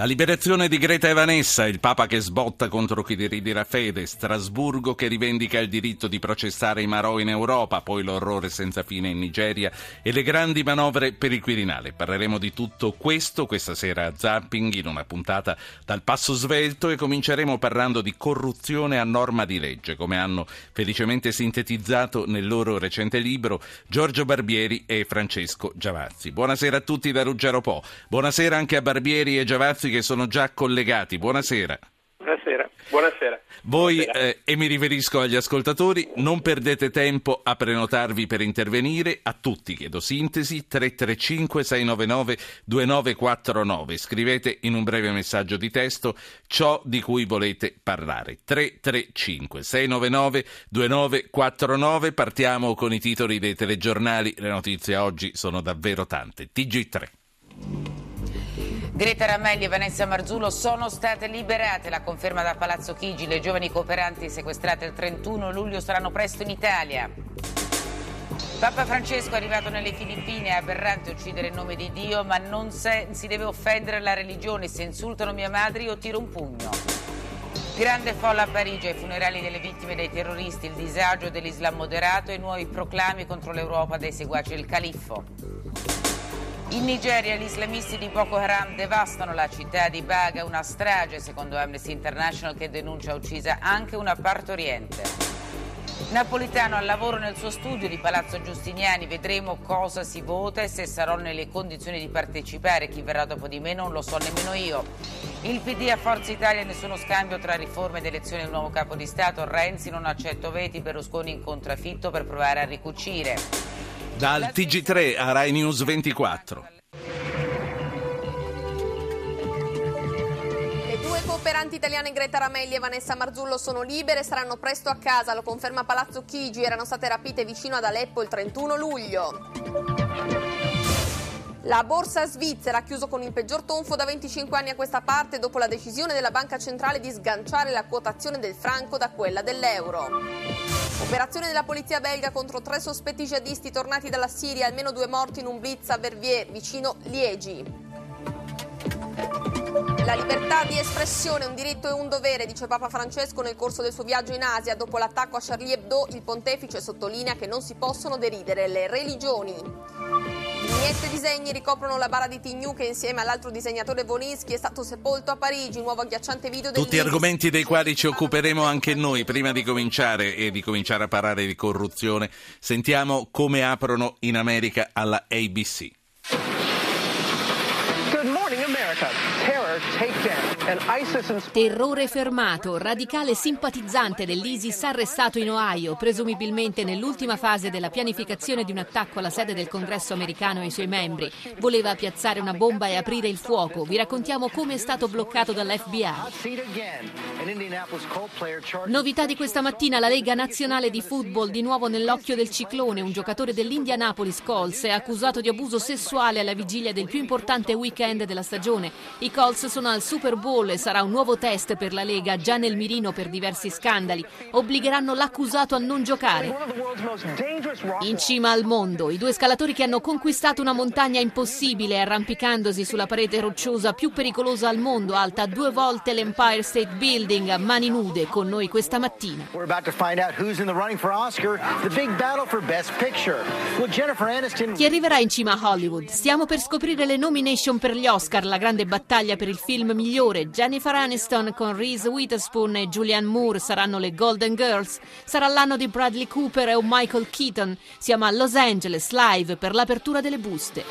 La liberazione di Greta e Vanessa, il Papa che sbotta contro chi deride la fede, Strasburgo che rivendica il diritto di processare i Marò in Europa, poi l'orrore senza fine in Nigeria e le grandi manovre per il Quirinale. Parleremo di tutto questo questa sera a Zapping in una puntata dal passo svelto e cominceremo parlando di corruzione a norma di legge, come hanno felicemente sintetizzato nel loro recente libro Giorgio Barbieri e Francesco Giavazzi. Buonasera a tutti da Ruggero Po. Buonasera anche a Barbieri e Giavazzi che sono già collegati. Buonasera. Buonasera. Buonasera. Voi, eh, e mi riferisco agli ascoltatori, non perdete tempo a prenotarvi per intervenire. A tutti chiedo sintesi 335-699-2949. Scrivete in un breve messaggio di testo ciò di cui volete parlare. 335-699-2949. Partiamo con i titoli dei telegiornali. Le notizie oggi sono davvero tante. TG3. Greta Ramelli e Vanessa Marzullo sono state liberate. La conferma da Palazzo Chigi. Le giovani cooperanti sequestrate il 31 luglio saranno presto in Italia. Papa Francesco è arrivato nelle Filippine. È aberrante uccidere in nome di Dio, ma non se- si deve offendere la religione. Se insultano mia madre, io tiro un pugno. Grande folla a Parigi ai funerali delle vittime dei terroristi, il disagio dell'Islam moderato e nuovi proclami contro l'Europa dei seguaci del califfo. In Nigeria gli islamisti di Boko Haram devastano la città di Baga, una strage secondo Amnesty International che denuncia uccisa anche una partoriente. Napolitano al lavoro nel suo studio di Palazzo Giustiniani, vedremo cosa si vota e se sarò nelle condizioni di partecipare, chi verrà dopo di me non lo so nemmeno io. Il PD a Forza Italia nessuno scambio tra riforme ed elezioni del nuovo capo di Stato, Renzi non accetto veti, Berlusconi in contraffitto per provare a ricucire. Dal TG3 a Rai News 24. Le due cooperanti italiane Greta Ramelli e Vanessa Marzullo sono libere e saranno presto a casa, lo conferma Palazzo Chigi, erano state rapite vicino ad Aleppo il 31 luglio. La borsa svizzera ha chiuso con il peggior tonfo da 25 anni a questa parte dopo la decisione della Banca Centrale di sganciare la quotazione del franco da quella dell'euro. Operazione della polizia belga contro tre sospetti jihadisti tornati dalla Siria, almeno due morti in un blitz a Verviers, vicino Liegi. La libertà di espressione è un diritto e un dovere, dice Papa Francesco nel corso del suo viaggio in Asia. Dopo l'attacco a Charlie Hebdo, il pontefice sottolinea che non si possono deridere le religioni. Vignette e disegni ricoprono la bara di Tignou che insieme all'altro disegnatore Volinsky è stato sepolto a Parigi, nuovo agghiacciante video del Tutti argomenti dei quali ci occuperemo anche noi. Prima di cominciare e di cominciare a parlare di corruzione, sentiamo come aprono in America alla ABC. Terrore fermato, radicale simpatizzante dell'ISIS arrestato in Ohio, presumibilmente nell'ultima fase della pianificazione di un attacco alla sede del Congresso americano e ai suoi membri. Voleva piazzare una bomba e aprire il fuoco. Vi raccontiamo come è stato bloccato dall'FBI. Novità di questa mattina, la Lega Nazionale di Football di nuovo nell'occhio del ciclone. Un giocatore dell'Indianapolis Colts è accusato di abuso sessuale alla vigilia del più importante weekend della stagione. I Colts sono al Super Bowl e sarà un nuovo test per la Lega, già nel mirino per diversi scandali. Obbligheranno l'accusato a non giocare. In cima al mondo, i due scalatori che hanno conquistato una montagna impossibile arrampicandosi sulla parete rocciosa più pericolosa al mondo, alta due volte l'Empire State Building, a mani nude, con noi questa mattina. We're about to find out who's in the running for Oscar, the big battle for Best Picture. Will Jennifer Aniston Chi arriverà in cima a Hollywood? Stiamo per scoprire le nomination per gli Oscar, la grande battaglia per il film migliore. Jennifer Aniston con Reese Witherspoon e Julianne Moore saranno le Golden Girls. Sarà l'anno di Bradley Cooper e Michael Keaton. Siamo a Los Angeles live per l'apertura delle buste.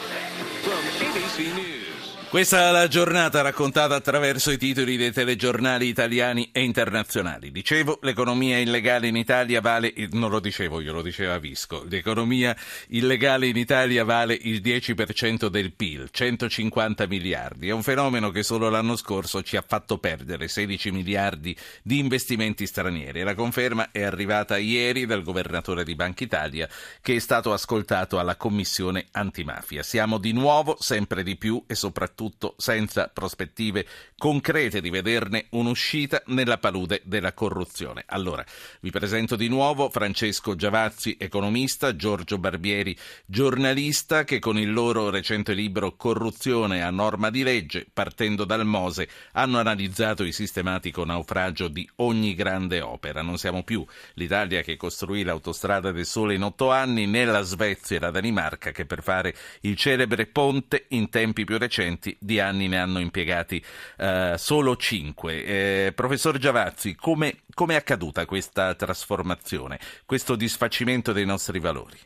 Questa è la giornata raccontata attraverso i titoli dei telegiornali italiani e internazionali. Dicevo, l'economia illegale in Italia vale, non lo dicevo io, lo diceva Visco, l'economia illegale in Italia vale il 10% del PIL, 150 miliardi. È un fenomeno che solo l'anno scorso ci ha fatto perdere 16 miliardi di investimenti stranieri. La conferma è arrivata ieri dal governatore di Banca Italia che è stato ascoltato alla Commissione antimafia. Siamo di nuovo sempre di più e soprattutto tutto senza prospettive concrete di vederne un'uscita nella palude della corruzione. Allora, vi presento di nuovo Francesco Giavazzi, economista, Giorgio Barbieri, giornalista, che con il loro recente libro Corruzione a norma di legge, partendo dal Mose, hanno analizzato il sistematico naufragio di ogni grande opera. Non siamo più l'Italia che costruì l'autostrada del sole in otto anni, né la Svezia e la Danimarca che per fare il celebre ponte in tempi più recenti di anni ne hanno impiegati eh, solo cinque. Eh, professor Giavazzi, come, come è accaduta questa trasformazione, questo disfacimento dei nostri valori?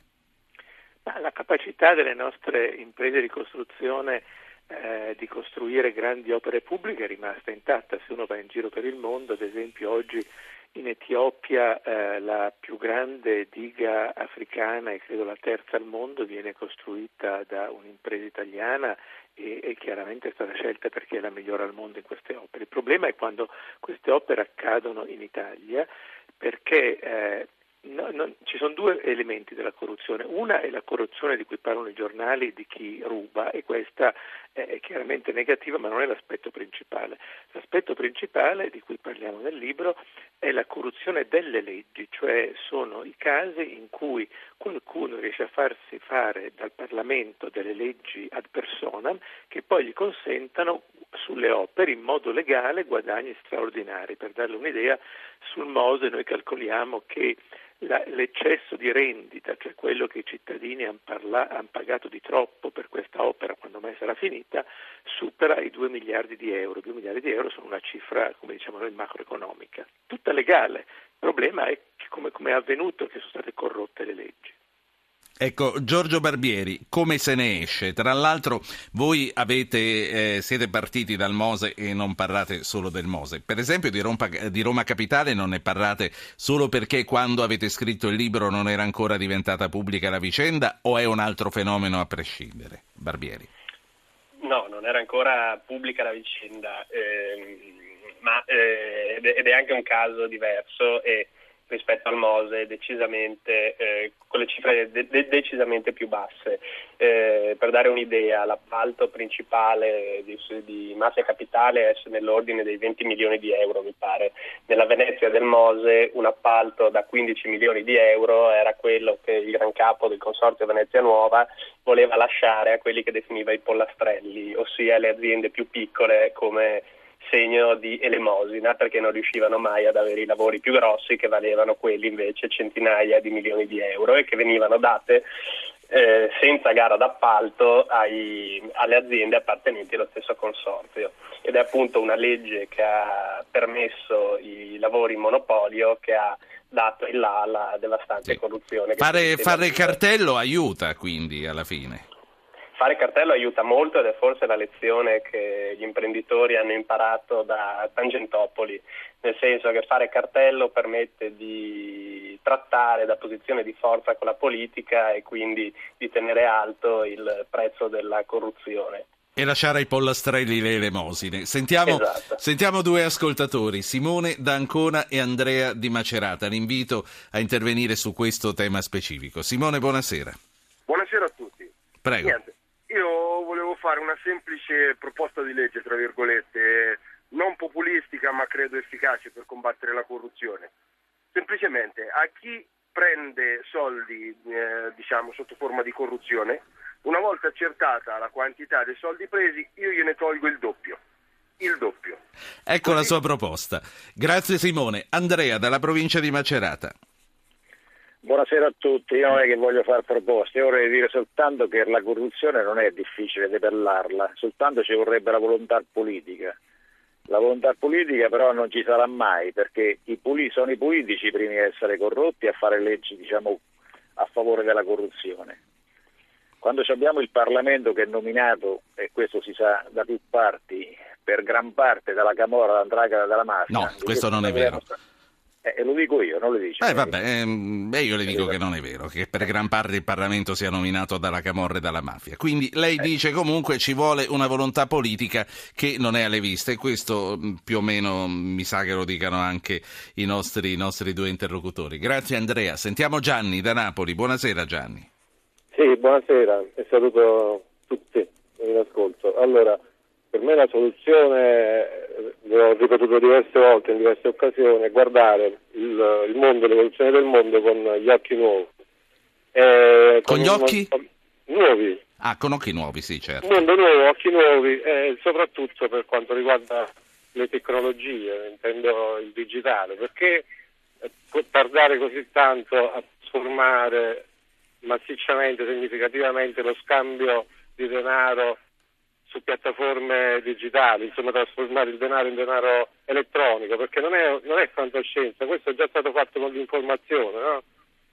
La capacità delle nostre imprese di costruzione eh, di costruire grandi opere pubbliche è rimasta intatta. Se uno va in giro per il mondo, ad esempio oggi in Etiopia eh, la più grande diga africana e credo la terza al mondo viene costruita da un'impresa italiana e, e, chiaramente è stata scelta perché è la migliore al mondo in queste opere. Il problema è quando queste opere accadono in Italia perché eh, No, no, ci sono due elementi della corruzione. Una è la corruzione di cui parlano i giornali di chi ruba e questa è chiaramente negativa ma non è l'aspetto principale. L'aspetto principale di cui parliamo nel libro è la corruzione delle leggi, cioè sono i casi in cui qualcuno riesce a farsi fare dal Parlamento delle leggi ad personam che poi gli consentano sulle opere in modo legale guadagni straordinari. Per darle un'idea, sul Mose noi calcoliamo che la, l'eccesso di rendita, cioè quello che i cittadini hanno, hanno, pagato di troppo per questa opera quando mai sarà finita, supera i 2 miliardi di euro. 2 miliardi di euro sono una cifra, come diciamo noi, macroeconomica, tutta legale. Il problema è come è avvenuto che sono state corrotte le leggi. Ecco, Giorgio Barbieri, come se ne esce? Tra l'altro voi avete, eh, siete partiti dal Mose e non parlate solo del Mose. Per esempio di, Rompa, di Roma Capitale non ne parlate solo perché quando avete scritto il libro non era ancora diventata pubblica la vicenda o è un altro fenomeno a prescindere? Barbieri. No, non era ancora pubblica la vicenda, ehm, ma, eh, ed è anche un caso diverso e rispetto al Mose decisamente, eh, con le cifre de- de- decisamente più basse. Eh, per dare un'idea, l'appalto principale di, di Mafia Capitale è nell'ordine dei 20 milioni di euro, mi pare. Nella Venezia del Mose un appalto da 15 milioni di euro era quello che il gran capo del Consorzio Venezia Nuova voleva lasciare a quelli che definiva i pollastrelli, ossia le aziende più piccole come segno di elemosina perché non riuscivano mai ad avere i lavori più grossi che valevano quelli invece centinaia di milioni di euro e che venivano date eh, senza gara d'appalto ai, alle aziende appartenenti allo stesso consorzio ed è appunto una legge che ha permesso i lavori in monopolio che ha dato il là alla devastante sì. corruzione. Fare, fare cartello aiuta quindi alla fine fare cartello aiuta molto ed è forse la lezione che gli imprenditori hanno imparato da Tangentopoli, nel senso che fare cartello permette di trattare da posizione di forza con la politica e quindi di tenere alto il prezzo della corruzione e lasciare ai pollastrelli le elemosine. Sentiamo, esatto. sentiamo, due ascoltatori, Simone D'Ancona e Andrea Di Macerata. L'invito a intervenire su questo tema specifico. Simone, buonasera. Buonasera a tutti. Prego. Niente, io volevo fare una semplice proposta di legge, tra virgolette, non populistica ma credo efficace per combattere la corruzione. Semplicemente a chi prende soldi eh, diciamo, sotto forma di corruzione, una volta accertata la quantità dei soldi presi, io gliene tolgo il doppio. Il doppio. Ecco Così... la sua proposta. Grazie Simone. Andrea dalla provincia di Macerata. Buonasera a tutti, io non è che voglio fare proposte, io vorrei dire soltanto che la corruzione non è difficile debellarla, soltanto ci vorrebbe la volontà politica. La volontà politica però non ci sarà mai perché i puli- sono i politici i primi a essere corrotti e a fare leggi diciamo, a favore della corruzione. Quando abbiamo il Parlamento che è nominato, e questo si sa da più parti, per gran parte dalla Camorra, dall'Andraga, dalla mafia. No, questo non è vero. Eh, lo dico io, non lo dice. Eh, vabbè, ehm, io le dico che non è vero, che per gran parte il Parlamento sia nominato dalla Camorra e dalla mafia. Quindi lei eh. dice comunque ci vuole una volontà politica che non è alle viste e questo mm, più o meno mm, mi sa che lo dicano anche i nostri, i nostri due interlocutori. Grazie Andrea. Sentiamo Gianni da Napoli. Buonasera Gianni. Sì, buonasera e saluto tutti in ascolto. Allora, Per me la soluzione, eh, l'ho ripetuto diverse volte in diverse occasioni, è guardare il, il mondo, l'evoluzione del mondo con gli occhi nuovi. Eh, con, con gli occhi? Nuovi. Ah, con occhi nuovi, sì, certo. Mondo nuovo, occhi nuovi, eh, soprattutto per quanto riguarda le tecnologie, intendo il digitale, perché eh, tardare così tanto a trasformare massicciamente, significativamente lo scambio di denaro su piattaforme digitali, insomma trasformare il denaro in denaro elettronico, perché non è, non è fantascienza, questo è già stato fatto con l'informazione, no?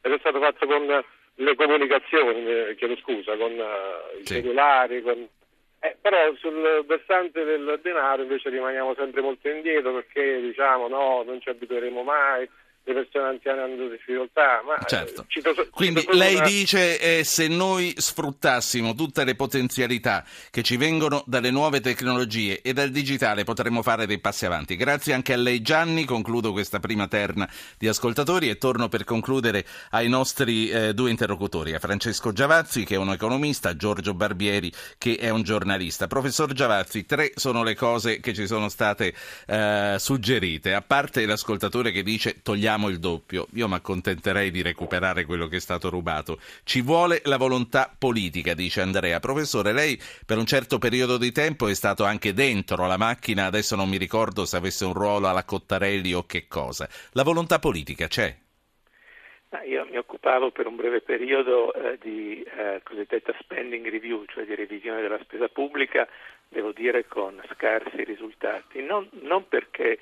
ed è stato fatto con le comunicazioni, eh, chiedo scusa, con uh, i sì. cellulari, con... Eh, però sul versante del denaro invece rimaniamo sempre molto indietro perché diciamo no, non ci abitueremo mai, le persone anziane hanno difficoltà. Ma, eh, certo. Cito, cito Quindi lei una... dice eh, se noi sfruttassimo tutte le potenzialità che ci vengono dalle nuove tecnologie e dal digitale potremmo fare dei passi avanti. Grazie anche a lei Gianni, concludo questa prima terna di ascoltatori e torno per concludere ai nostri eh, due interlocutori, a Francesco Giavazzi che è un economista, a Giorgio Barbieri che è un giornalista. Professor Giavazzi, tre sono le cose che ci sono state eh, suggerite, a parte l'ascoltatore che dice togliamo paghiamo il doppio. Io mi accontenterei di recuperare quello che è stato rubato. Ci vuole la volontà politica, dice Andrea. Professore, lei per un certo periodo di tempo è stato anche dentro la macchina, adesso non mi ricordo se avesse un ruolo alla Cottarelli o che cosa. La volontà politica c'è? io mi occupavo per un breve periodo eh, di eh, cosiddetta spending review, cioè di revisione della spesa pubblica, devo dire con scarsi risultati, non, non, perché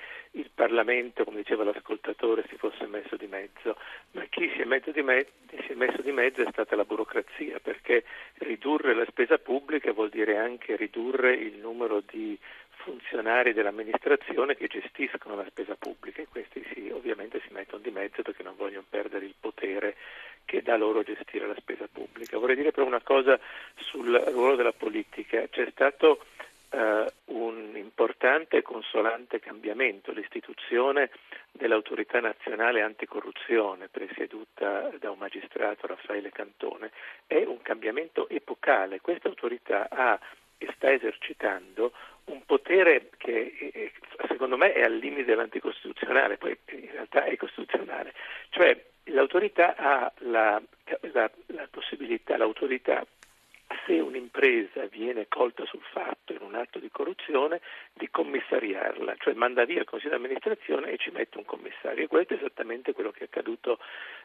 Parlamento, come diceva l'ascoltatore, si fosse messo di mezzo, ma chi si è, di me- si è messo di mezzo è stata la burocrazia, perché ridurre la spesa pubblica vuol dire anche ridurre il numero di funzionari dell'amministrazione che gestiscono la spesa pubblica e questi si, ovviamente si mettono di mezzo perché non vogliono perdere il potere che dà loro gestire la spesa pubblica. Vorrei dire però una cosa sul ruolo della politica. C'è stato eh, un importante e consolante cambiamento, l'istituzione dell'autorità nazionale anticorruzione presieduta da un magistrato Raffaele Cantone è un cambiamento epocale. Questa autorità ha e sta esercitando un potere che secondo me è al limite dell'anticostituzionale, poi in realtà è costituzionale, cioè l'autorità ha la, la, la possibilità, l'autorità se un'impresa viene colta sul fatto in un atto di corruzione, di commissariarla, cioè manda via il consiglio di amministrazione e ci mette un commissario. E questo è esattamente quello che è accaduto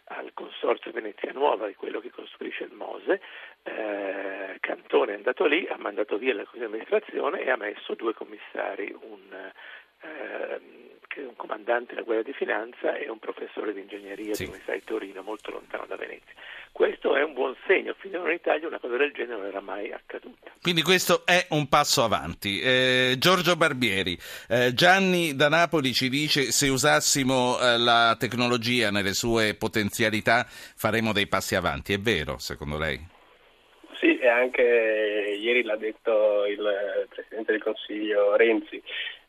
al Consorzio Venezia Nuova, di quello che costruisce il Mose. Eh, Cantone è andato lì, ha mandato via il consiglio di amministrazione e ha messo due commissari, un eh, un comandante della Guardia di Finanza e un professore di ingegneria sì. di Università di Torino, molto lontano da Venezia. Questo è un buon segno, finora in Italia una cosa del genere non era mai accaduta. Quindi questo è un passo avanti. Eh, Giorgio Barbieri, eh, Gianni da Napoli ci dice se usassimo eh, la tecnologia nelle sue potenzialità faremo dei passi avanti, è vero secondo lei? Sì, e anche ieri l'ha detto il Presidente del Consiglio Renzi.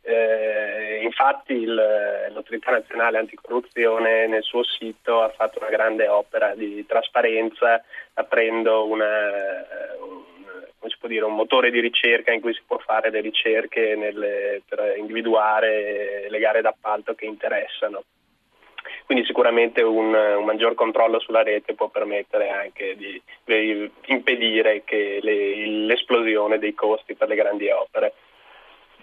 Eh, infatti il, l'autorità nazionale anticorruzione nel suo sito ha fatto una grande opera di trasparenza aprendo una, un, dire, un, motore di ricerca in cui si può fare le ricerche nelle, per individuare le gare d'appalto che interessano. Quindi sicuramente un, un, maggior controllo sulla rete può permettere anche di, di impedire le, l'esplosione dei costi per le grandi opere.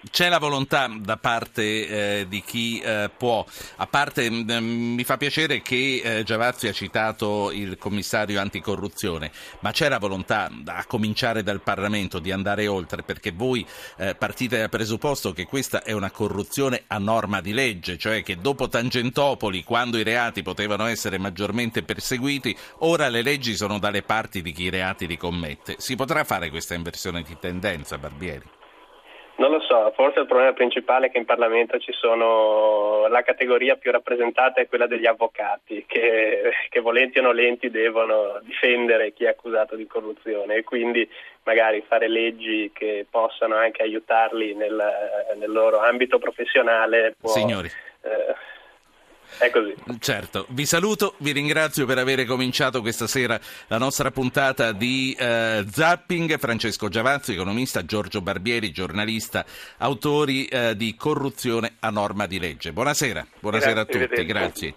C'è la volontà da parte eh, di chi eh, può, a parte mh, mm, mi fa piacere che eh, Giavazzi ha citato il commissario anticorruzione, ma c'è la volontà, a cominciare dal Parlamento, di andare oltre, perché voi eh, partite dal presupposto che questa è una corruzione a norma di legge, cioè che dopo Tangentopoli, quando i reati potevano essere maggiormente perseguiti, ora le leggi sono dalle parti di chi i reati li commette. Si potrà fare questa inversione di tendenza, Barbieri? Non lo so, forse il problema principale è che in Parlamento ci sono la categoria più rappresentata è quella degli avvocati che, che volenti o nolenti devono difendere chi è accusato di corruzione e quindi magari fare leggi che possano anche aiutarli nel, nel loro ambito professionale può, Signori. Eh, È così. Certo, vi saluto, vi ringrazio per aver cominciato questa sera la nostra puntata di eh, Zapping. Francesco Giavazzi, economista, Giorgio Barbieri, giornalista, autori eh, di Corruzione a norma di legge. Buonasera, buonasera Grazie, a tutti, grazie.